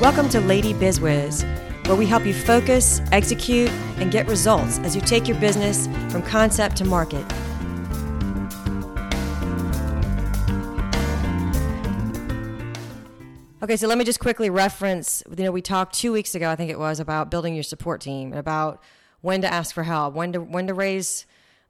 Welcome to Lady Bizwiz, where we help you focus, execute, and get results as you take your business from concept to market. Okay, so let me just quickly reference. You know, we talked two weeks ago, I think it was, about building your support team and about when to ask for help, when to when to raise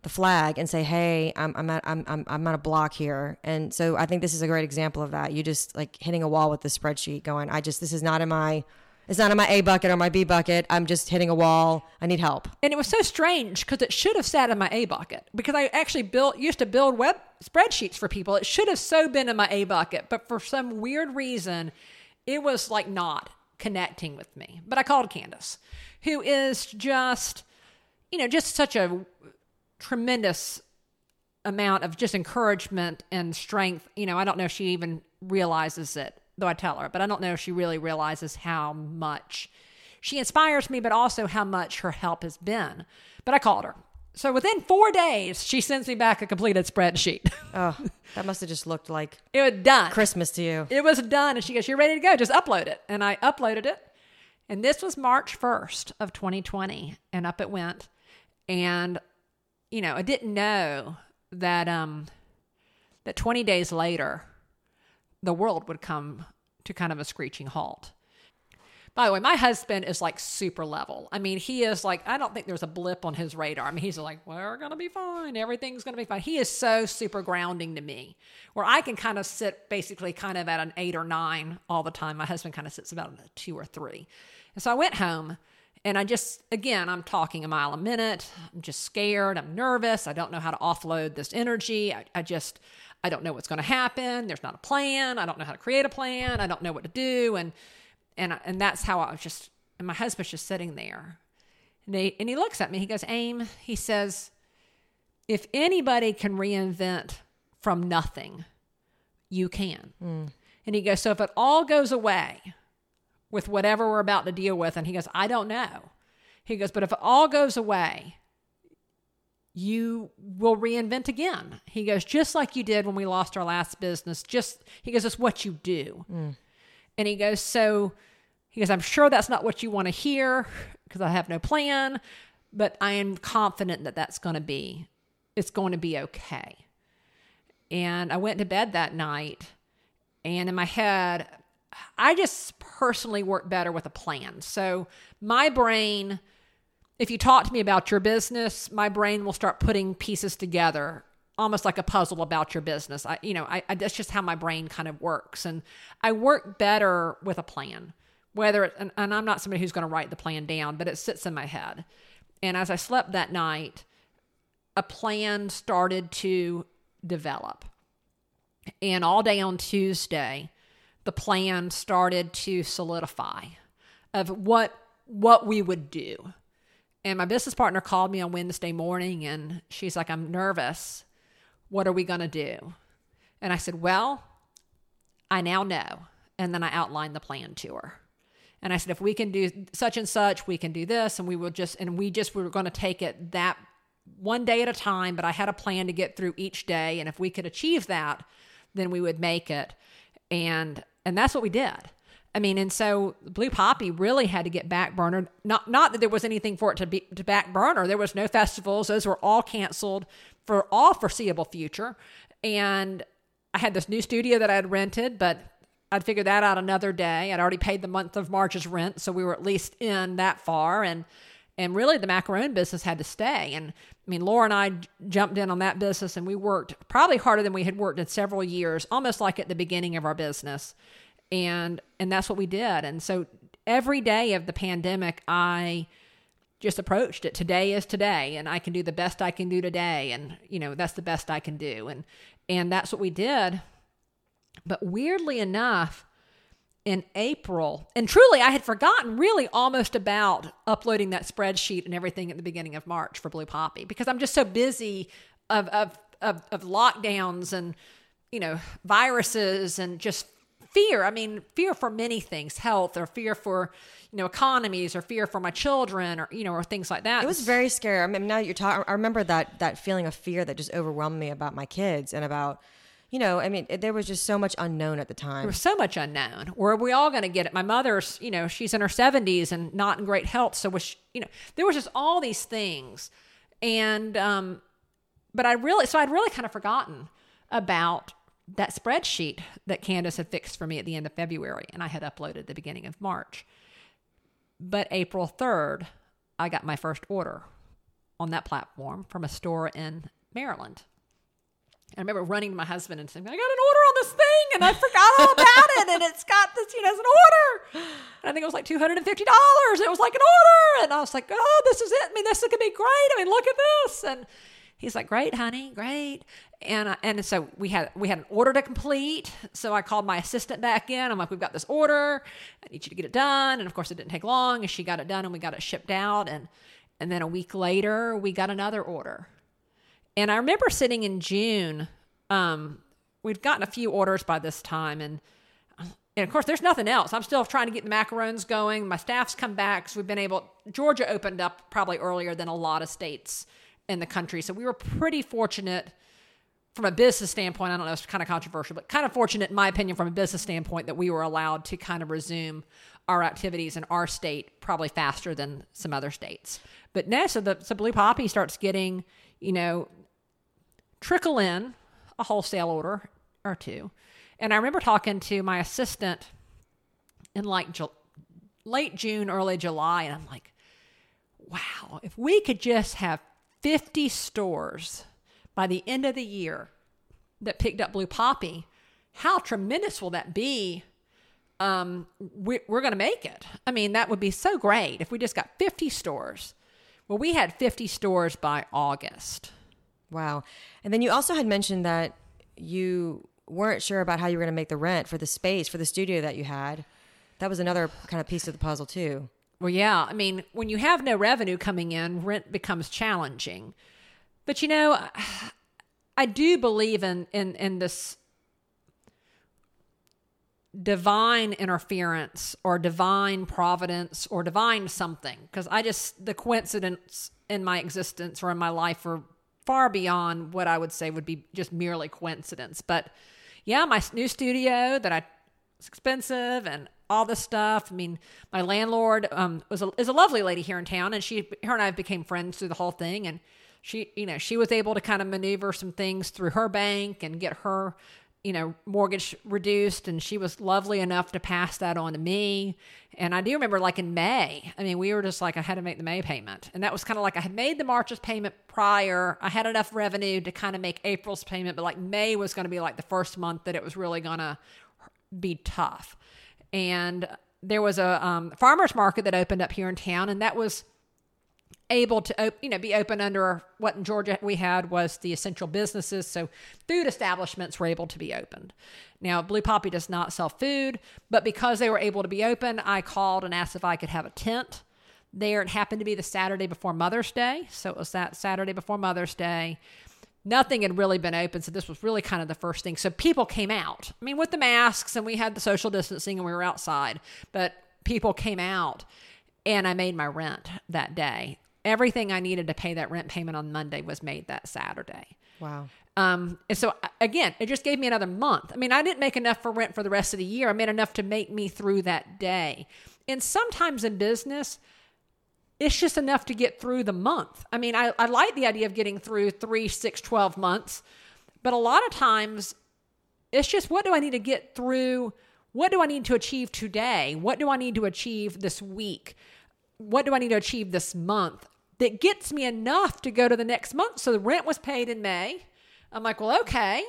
the flag and say, "Hey, I'm I'm at I'm I'm, I'm at a block here." And so I think this is a great example of that. You just like hitting a wall with the spreadsheet, going, "I just this is not in my." It's not in my A bucket or my B bucket. I'm just hitting a wall. I need help. And it was so strange because it should have sat in my A bucket because I actually built used to build web spreadsheets for people. It should have so been in my A bucket, but for some weird reason, it was like not connecting with me. But I called Candace, who is just, you know, just such a tremendous amount of just encouragement and strength. You know, I don't know if she even realizes it though I tell her, but I don't know if she really realizes how much she inspires me, but also how much her help has been. But I called her. So within four days, she sends me back a completed spreadsheet. Oh, that must have just looked like it was done. Christmas to you. It was done. And she goes, You're ready to go. Just upload it. And I uploaded it. And this was March 1st of 2020. And up it went. And, you know, I didn't know that um that 20 days later, the world would come to kind of a screeching halt. By the way, my husband is like super level. I mean, he is like, I don't think there's a blip on his radar. I mean, he's like, we're going to be fine. Everything's going to be fine. He is so super grounding to me, where I can kind of sit basically kind of at an eight or nine all the time. My husband kind of sits about a two or three. And so I went home and I just, again, I'm talking a mile a minute. I'm just scared. I'm nervous. I don't know how to offload this energy. I, I just, I don't know what's going to happen. There's not a plan. I don't know how to create a plan. I don't know what to do. And, and, and that's how I was just, and my husband's just sitting there. And he, and he looks at me. He goes, Aim, he says, if anybody can reinvent from nothing, you can. Mm. And he goes, So if it all goes away with whatever we're about to deal with, and he goes, I don't know. He goes, But if it all goes away, you will reinvent again. He goes, just like you did when we lost our last business. Just, he goes, it's what you do. Mm. And he goes, so he goes, I'm sure that's not what you want to hear because I have no plan, but I am confident that that's going to be, it's going to be okay. And I went to bed that night and in my head, I just personally work better with a plan. So my brain, if you talk to me about your business, my brain will start putting pieces together almost like a puzzle about your business. I, you know, I, I, that's just how my brain kind of works. And I work better with a plan, whether and, and I'm not somebody who's going to write the plan down, but it sits in my head. And as I slept that night, a plan started to develop. And all day on Tuesday, the plan started to solidify of what what we would do. And my business partner called me on Wednesday morning and she's like, I'm nervous. What are we going to do? And I said, Well, I now know. And then I outlined the plan to her. And I said, if we can do such and such, we can do this. And we will just, and we just we were going to take it that one day at a time. But I had a plan to get through each day. And if we could achieve that, then we would make it. And, and that's what we did. I mean, and so Blue Poppy really had to get back burner. Not not that there was anything for it to be to back burner. There was no festivals; those were all canceled for all foreseeable future. And I had this new studio that I had rented, but I'd figure that out another day. I'd already paid the month of March's rent, so we were at least in that far. And and really, the macaron business had to stay. And I mean, Laura and I jumped in on that business, and we worked probably harder than we had worked in several years, almost like at the beginning of our business. And and that's what we did. And so every day of the pandemic i just approached it today is today and i can do the best i can do today and you know that's the best i can do. And and that's what we did. But weirdly enough in april and truly i had forgotten really almost about uploading that spreadsheet and everything at the beginning of march for blue poppy because i'm just so busy of of of, of lockdowns and you know viruses and just fear. I mean, fear for many things, health or fear for, you know, economies or fear for my children or, you know, or things like that. It was very scary. I mean, now you're talking, I remember that, that feeling of fear that just overwhelmed me about my kids and about, you know, I mean, there was just so much unknown at the time. There was so much unknown. Were we all going to get it? My mother's, you know, she's in her 70s and not in great health. So was, she, you know, there was just all these things. And, um, but I really, so I'd really kind of forgotten about that spreadsheet that Candace had fixed for me at the end of February and I had uploaded the beginning of March. But April 3rd, I got my first order on that platform from a store in Maryland. I remember running to my husband and saying, I got an order on this thing and I forgot all about it. And it's got this, you know, as an order. And I think it was like $250. It was like an order. And I was like, oh, this is it. I mean, this is going to be great. I mean, look at this. And he's like, great, honey, great. And, uh, and so we had, we had an order to complete. So I called my assistant back in. I'm like, we've got this order. I need you to get it done. And of course it didn't take long and she got it done and we got it shipped out. And, and then a week later we got another order and I remember sitting in June. Um, we'd gotten a few orders by this time, and and of course, there's nothing else. I'm still trying to get the macarons going. My staff's come back, so we've been able. Georgia opened up probably earlier than a lot of states in the country, so we were pretty fortunate from a business standpoint. I don't know, it's kind of controversial, but kind of fortunate, in my opinion, from a business standpoint, that we were allowed to kind of resume our activities in our state probably faster than some other states. But now, so the so Blue Poppy starts getting, you know, trickle in a wholesale order or two. And I remember talking to my assistant in like Ju- late June, early July, and I'm like, wow, if we could just have 50 stores by the end of the year that picked up Blue Poppy, how tremendous will that be? Um, we, we're going to make it. I mean, that would be so great if we just got 50 stores. Well, we had 50 stores by August. Wow. And then you also had mentioned that you weren't sure about how you were going to make the rent for the space for the studio that you had. That was another kind of piece of the puzzle too. Well, yeah. I mean, when you have no revenue coming in, rent becomes challenging. But you know, I do believe in in in this divine interference or divine providence or divine something because I just the coincidence in my existence or in my life are far beyond what I would say would be just merely coincidence. But yeah, my new studio that I it's expensive and all this stuff. I mean, my landlord um, was a, is a lovely lady here in town, and she her and I became friends through the whole thing. And she, you know, she was able to kind of maneuver some things through her bank and get her you know, mortgage reduced, and she was lovely enough to pass that on to me. And I do remember, like in May, I mean, we were just like, I had to make the May payment, and that was kind of like I had made the March's payment prior. I had enough revenue to kind of make April's payment, but like May was going to be like the first month that it was really going to be tough. And there was a um, farmers market that opened up here in town, and that was able to you know be open under what in Georgia we had was the essential businesses. So food establishments were able to be opened. Now Blue Poppy does not sell food but because they were able to be open I called and asked if I could have a tent there. It happened to be the Saturday before Mother's Day. So it was that Saturday before Mother's Day. Nothing had really been open. So this was really kind of the first thing. So people came out. I mean with the masks and we had the social distancing and we were outside but people came out and I made my rent that day everything I needed to pay that rent payment on Monday was made that Saturday. Wow. Um, and so again, it just gave me another month. I mean, I didn't make enough for rent for the rest of the year. I made enough to make me through that day. And sometimes in business, it's just enough to get through the month. I mean, I, I like the idea of getting through three, six, 12 months, but a lot of times it's just what do I need to get through? What do I need to achieve today? What do I need to achieve this week? What do I need to achieve this month? That gets me enough to go to the next month. So the rent was paid in May. I'm like, well, okay,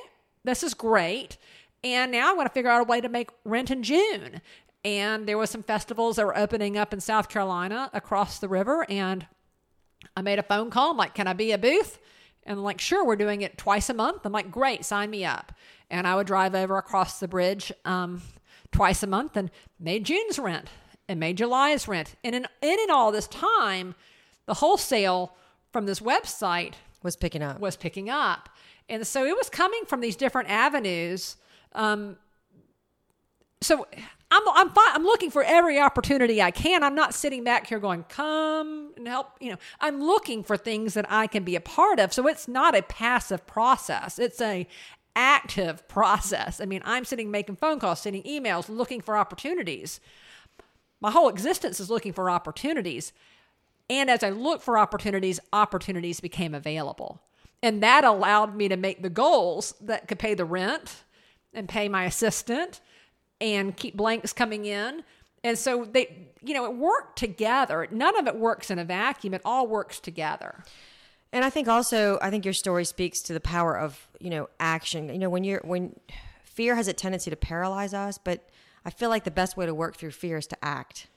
this is great. And now I want to figure out a way to make rent in June. And there was some festivals that were opening up in South Carolina across the river. And I made a phone call. I'm like, can I be a booth? And I'm like, sure, we're doing it twice a month. I'm like, great, sign me up. And I would drive over across the bridge um, twice a month and made June's rent and made July's rent. And in, in, in all this time, the wholesale from this website was picking up. Was picking up. And so it was coming from these different avenues. Um, so I'm I'm fine. I'm looking for every opportunity I can. I'm not sitting back here going, "Come and help." You know, I'm looking for things that I can be a part of. So it's not a passive process. It's a active process. I mean, I'm sitting making phone calls, sending emails, looking for opportunities. My whole existence is looking for opportunities. And as I looked for opportunities, opportunities became available. And that allowed me to make the goals that could pay the rent and pay my assistant and keep blanks coming in. And so they, you know, it worked together. None of it works in a vacuum, it all works together. And I think also, I think your story speaks to the power of, you know, action. You know, when you're, when fear has a tendency to paralyze us, but I feel like the best way to work through fear is to act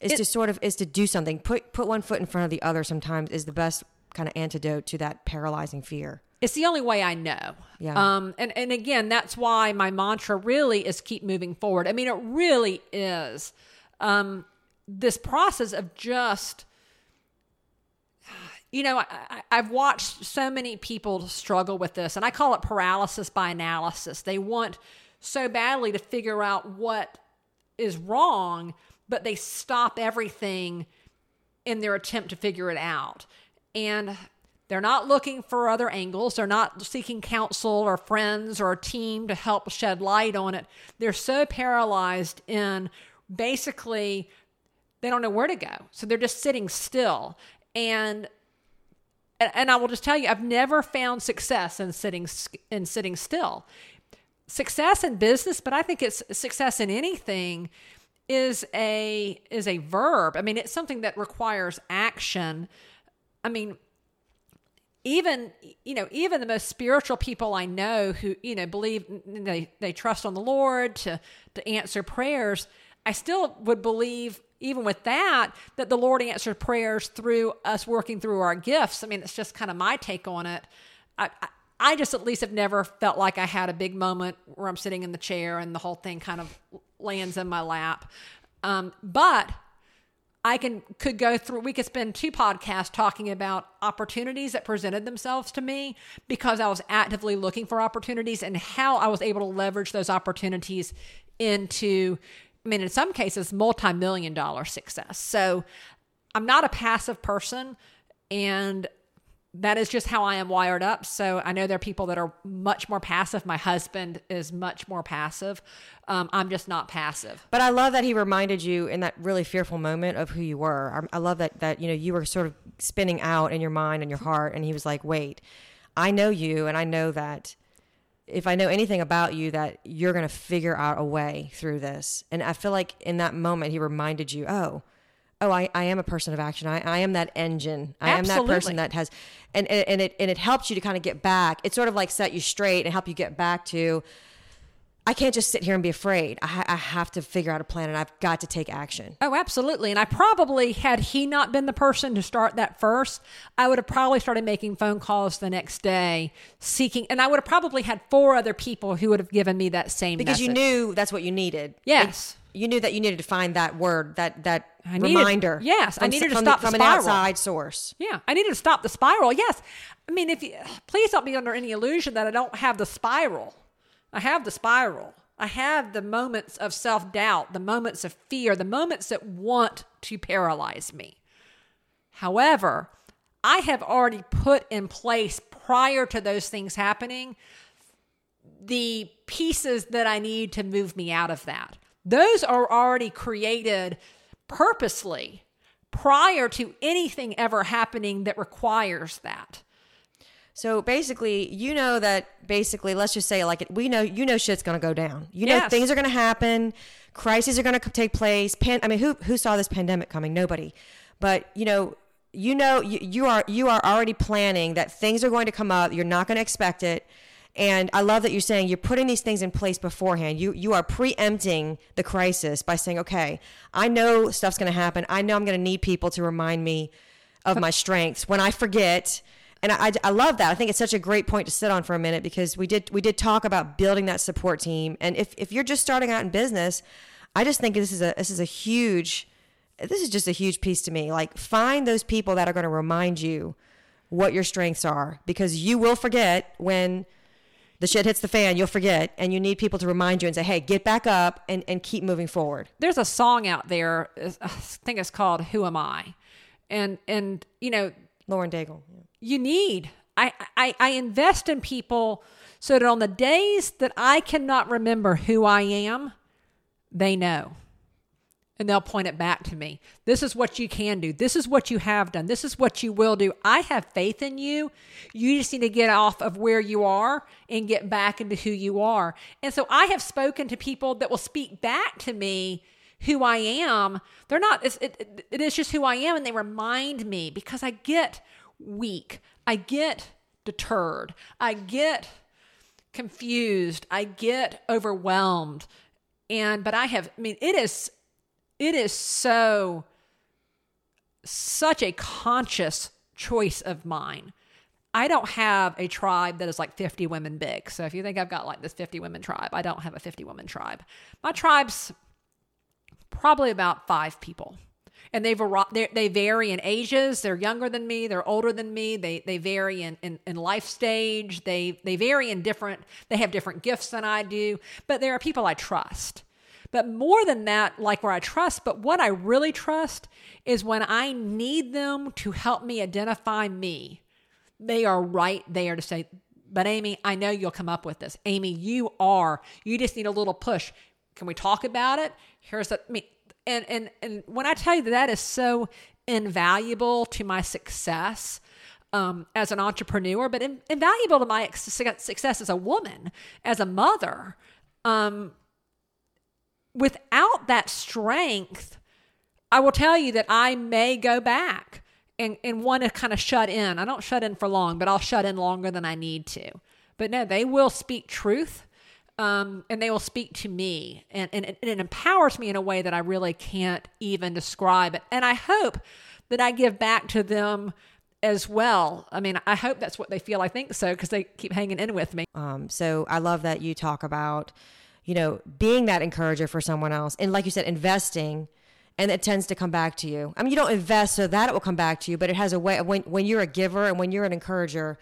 is It- to sort of is to do something put put one foot in front of the other sometimes is the best kind of antidote to that paralyzing fear It's the only way I know. Yeah. Um, and, and again, that's why my mantra really is keep moving forward. I mean, it really is um, this process of just, you know, I, I, I've watched so many people struggle with this, and I call it paralysis by analysis. They want so badly to figure out what is wrong, but they stop everything in their attempt to figure it out. And they're not looking for other angles. They're not seeking counsel or friends or a team to help shed light on it. They're so paralyzed in basically they don't know where to go. So they're just sitting still. And and- I will just tell you, I've never found success in sitting in sitting still. Success in business, but I think it's success in anything is a is a verb. I mean, it's something that requires action. I mean, even you know even the most spiritual people i know who you know believe they they trust on the lord to to answer prayers i still would believe even with that that the lord answered prayers through us working through our gifts i mean it's just kind of my take on it i i, I just at least have never felt like i had a big moment where i'm sitting in the chair and the whole thing kind of lands in my lap um, but I can could go through we could spend two podcasts talking about opportunities that presented themselves to me because I was actively looking for opportunities and how I was able to leverage those opportunities into I mean in some cases multi-million dollar success. So I'm not a passive person and that is just how I am wired up. So I know there are people that are much more passive. My husband is much more passive. Um, I'm just not passive. But I love that he reminded you in that really fearful moment of who you were. I, love that that you know you were sort of spinning out in your mind and your heart, and he was like, "Wait, I know you, and I know that if I know anything about you, that you're going to figure out a way through this." And I feel like in that moment, he reminded you, "Oh." Oh, I, I am a person of action. I, I am that engine. I am that person that has, and, and, and it and it helps you to kind of get back. It sort of like set you straight and help you get back to, I can't just sit here and be afraid. I, I have to figure out a plan and I've got to take action. Oh, absolutely. And I probably, had he not been the person to start that first, I would have probably started making phone calls the next day seeking, and I would have probably had four other people who would have given me that same Because you knew that's what you needed. Yes. You knew that you needed to find that word, that that I needed- reminder. yes, I needed to from stop the from an outside source. Yeah, I needed to stop the spiral. Yes. I mean, if you, please don't be under any illusion that I don't have the spiral. I have the spiral. I have the moments of self doubt, the moments of fear, the moments that want to paralyze me. However, I have already put in place prior to those things happening the pieces that I need to move me out of that. Those are already created purposely prior to anything ever happening that requires that. So basically, you know that basically, let's just say like we know you know shit's gonna go down. You know Yes. things are gonna happen, crises are gonna take place. Pan, I mean, who who saw this pandemic coming? Nobody. But you know, you know, you, you are you are already planning that things are going to come up. You're not going to expect it. And I love that you're saying you're putting these things in place beforehand. You you are preempting the crisis by saying, okay, I know stuff's going to happen. I know I'm going to need people to remind me of my strengths when I forget. And I, I, I love that. I think it's such a great point to sit on for a minute because we did we did talk about building that support team. And if, if you're just starting out in business, I just think this is a this is a huge this is just a huge piece to me. Like find those people that are going to remind you what your strengths are because you will forget when the shit hits the fan, you'll forget and you need people to remind you and say, "Hey, get back up and and keep moving forward." There's a song out there, uh, I think it's called Who Am I? And and you know, Lauren Daigle. Yeah. you need I, I i invest in people so that on the days that I cannot remember who I am, they know. And they'll point it back to me. This is what you can do. This is what you have done. This is what you will do. I have faith in you. You just need to get off of where you are and get back into who you are. And so I have spoken to people that will speak back to me who I am. They're not, it, it, it is just who I am. And they remind me because I get weak. I get deterred. I get confused. I get overwhelmed. And, but I have, I mean, it is, it is so, such a conscious choice of mine. I don't have a tribe that is like 50 women big. So if you think I've got like this 50 women tribe, I don't have a 50 women tribe. My tribe's probably about five people. And they, they vary in ages. They're younger than me. They're older than me. They, they vary in, in, in life stage. They, they vary in different, they have different gifts than I do. But there are people I trust. But more than that, like where I trust, but what I really trust is when I need them to help me identify me, they are right there to say, but Amy, I know you'll come up with this. Amy, you are. You just need a little push. Can we talk about it? Here's the, I mean, and, and, and when I tell you that that is so invaluable to my success, um, as an entrepreneur, but in, invaluable to my success as a woman, as a mother. Um, without that strength, I will tell you that I may go back and, and want to kind of shut in. I don't shut in for long, but I'll shut in longer than I need to. But no, they will speak truth um, and they will speak to me. And, and, and it empowers me in a way that I really can't even describe it. And I hope that I give back to them as well. I mean, I hope that's what they feel. I think so because they keep hanging in with me. Um, so I love that you talk about, you know, being that encourager for someone else. And like you said, investing and it tends to come back to you. I mean, you don't invest so that it will come back to you, but it has a way when when you're a giver and when you're an encourager,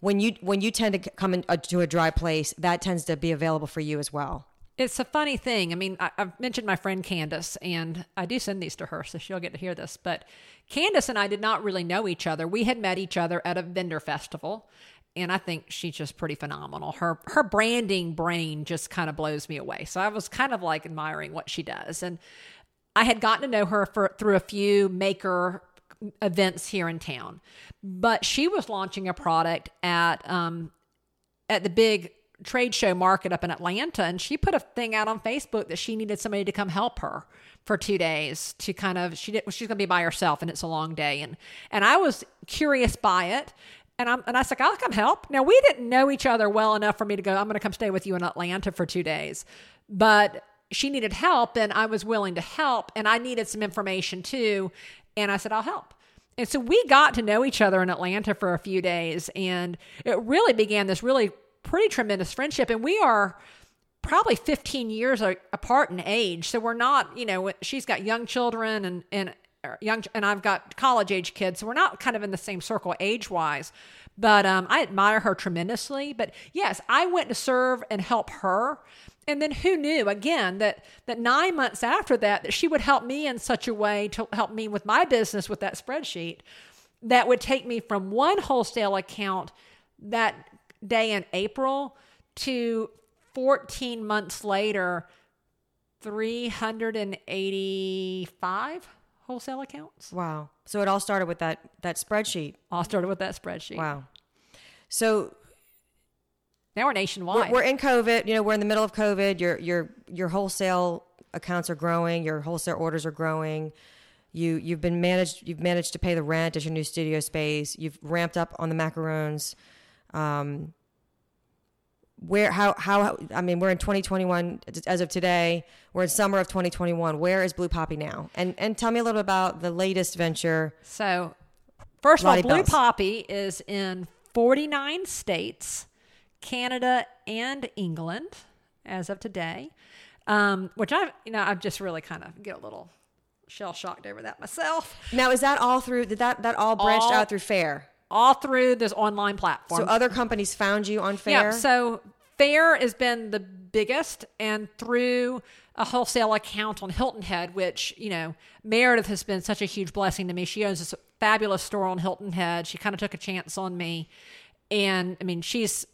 when you when you tend to come into uh, a dry place, that tends to be available for you as well. It's a funny thing. I mean, I, have mentioned my friend Candace, and I do send these to her, so she'll get to hear this. But Candace and I did not really know each other. We had met each other at a vendor festival, and I think she's just pretty phenomenal. Her her branding brain just kind of blows me away. So I was kind of like admiring what she does, and I had gotten to know her for through a few maker events here in town, but she was launching a product at um, at the big trade show market up in Atlanta, and she put a thing out on Facebook that she needed somebody to come help her for two days to kind of she did she's going to be by herself, and it's a long day, and and I was curious by it. And I'm and I was like, I'll come help. Now we didn't know each other well enough for me to go, I'm gonna come stay with you in Atlanta for two days. But she needed help and I was willing to help and I needed some information too. And I said, I'll help. And so we got to know each other in Atlanta for a few days and it really began this really pretty tremendous friendship. And we are probably 15 years apart in age. So we're not, you know, she's got young children and, and young, and I've got college age kids. So we're not kind of in the same circle age wise. But um, I admire her tremendously. But yes, I went to serve and help her. And then who knew again that that 9 months after that that she would help me in such a way to help me with my business with that spreadsheet that would take me from one wholesale account that day in April to 14 months later 385 wholesale accounts. Wow. So it all started with that that spreadsheet. All started with that spreadsheet. Wow. So now we're nationwide. We're, we're in COVID. You know, we're in the middle of COVID. Your your your wholesale accounts are growing. Your wholesale orders are growing. You you've been managed. You've managed to pay the rent at your new studio space. You've ramped up on the macarons. Um, where how how I mean we're in 2021 as of today. We're in summer of 2021. Where is Blue Poppy now? And and tell me a little about the latest venture. So, first of all, Blue Bells. Poppy is in 49 states. Canada, and England as of today. Um, which I, you know, I've just really kind of get a little shell shocked over that myself. Now, is that all through? Did that that all branched all, out through Faire? All through this online platform. So other companies found you on Faire. Yeah. So Faire has been the biggest, and through a wholesale account on Hilton Head, which you know Meredith has been such a huge blessing to me. She owns this fabulous store on Hilton Head. She kind of took a chance on me, and I mean she's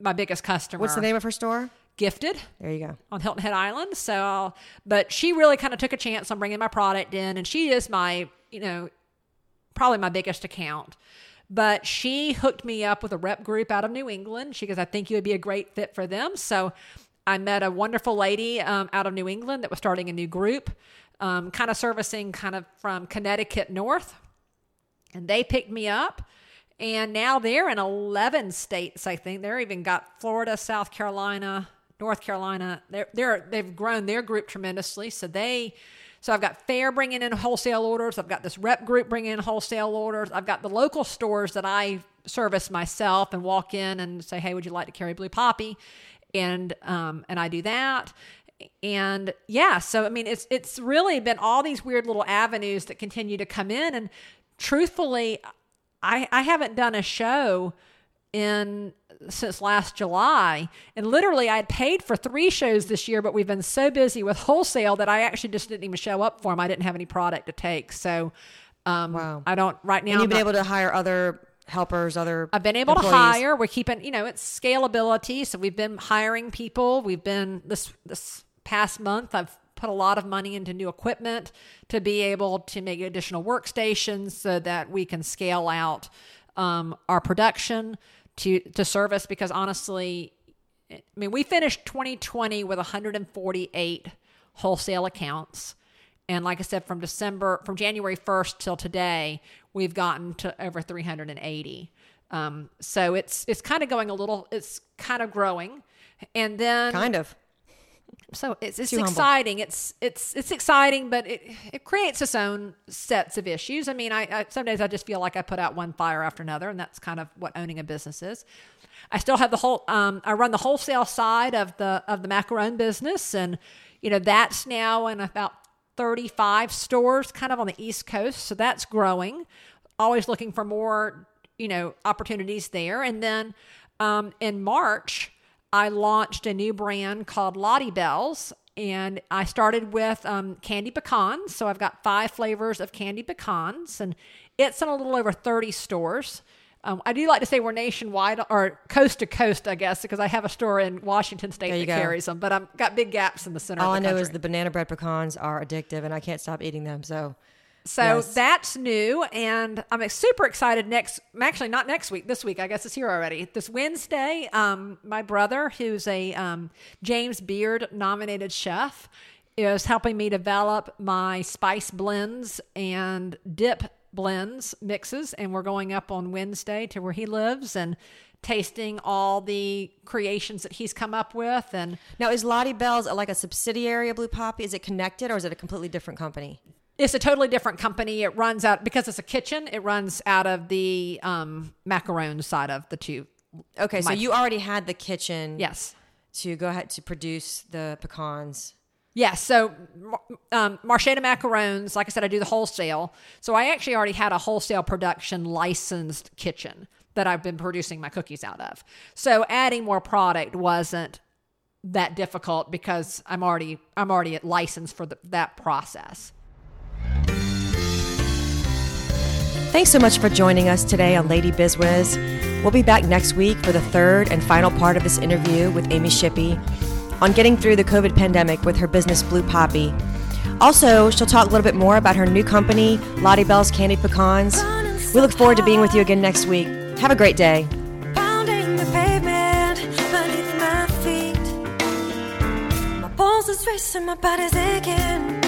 my biggest customer. What's the name of her store? Gifted There you go. on Hilton Head Island. So, but she really kind of took a chance on bringing my product in, and she is my, you know, probably my biggest account. But she hooked me up with a rep group out of New England. She goes, I think you would be a great fit for them. So I met a wonderful lady um, out of New England that was starting a new group, um, kind of servicing kind of from Connecticut north. And they picked me up. And now they're in 11 states, I think. They're even got Florida, South Carolina, North Carolina. They're, they're, they've grown their group tremendously. So they, so I've got Faire bringing in wholesale orders. I've got this rep group bringing in wholesale orders. I've got the local stores that I service myself and walk in and say, hey, would you like to carry Blue Poppy? And, um, and I do that and yeah so i mean it's it's really been all these weird little avenues that continue to come in and truthfully i i haven't done a show in since last july and literally i had paid for three shows this year but we've been so busy with wholesale that i actually just didn't even show up for them i didn't have any product to take so um Wow. i don't right now And you've been not- able to hire other helpers, other. I've been able to hire. We're keeping, you know, it's scalability. So we've been hiring people. We've been this this past month. I've put a lot of money into new equipment to be able to make additional workstations so that we can scale out um, our production to to service. Because honestly, I mean, we finished 2020 with 148 wholesale accounts. And like I said, from December, from January 1st till today, we've gotten to over 380. Um, so it's it's kind of going a little, it's kind of growing. And then Kind of. So it's it's Too humble. exciting. It's it's it's exciting, but it it creates its own sets of issues. I mean, I, I some days I just feel like I put out one fire after another, and that's kind of what owning a business is. I still have the whole. Um, I run the wholesale side of the of the macaron business, and you know that's now in about thirty five stores, kind of on the East Coast. So that's growing. Always looking for more, you know, opportunities there. And then um, in March, I launched a new brand called Lottie Bells. And I started with um, candy pecans. So I've got five flavors of candy pecans, and it's in a little over 30 stores. Um, I do like to say we're nationwide or coast to coast, I guess, because I have a store in Washington State that go. carries them, but I've got big gaps in the center All of I the know is the banana bread pecans are addictive, and I can't stop eating them. So So Yes. that's new, and I'm super excited. Next, actually, not next week. This week, I guess it's here already. This Wednesday, um, my brother, who's a um, James Beard nominated chef, is helping me develop my spice blends and dip blends mixes, and we're going up on Wednesday to where he lives and tasting all the creations that he's come up with and now is Lottie Bell's like a subsidiary of Blue Poppy? Is it connected, or is it a completely different company? It's a totally different company. It runs out because it's a kitchen. It runs out of the um, macaron side of the two. Okay, so you already had the kitchen. Yes, To go ahead to produce the pecans. yes. So um, Marchetta macarons, like I said, I do the wholesale. So I actually already had a wholesale production licensed kitchen that I've been producing my cookies out of. So adding more product wasn't that difficult because I'm already I'm already at license for the, that process. Thanks so much for joining us today on Lady Bizwiz. We'll be back next week for the third and final part of this interview with Amy Shippy on getting through the COVID pandemic with her business Blue Poppy. Also, she'll talk a little bit more about her new company, Lottie Bell's Candied Pecans. We look forward to being with you again next week. Have a great day. My pulse is racing, my body's aching.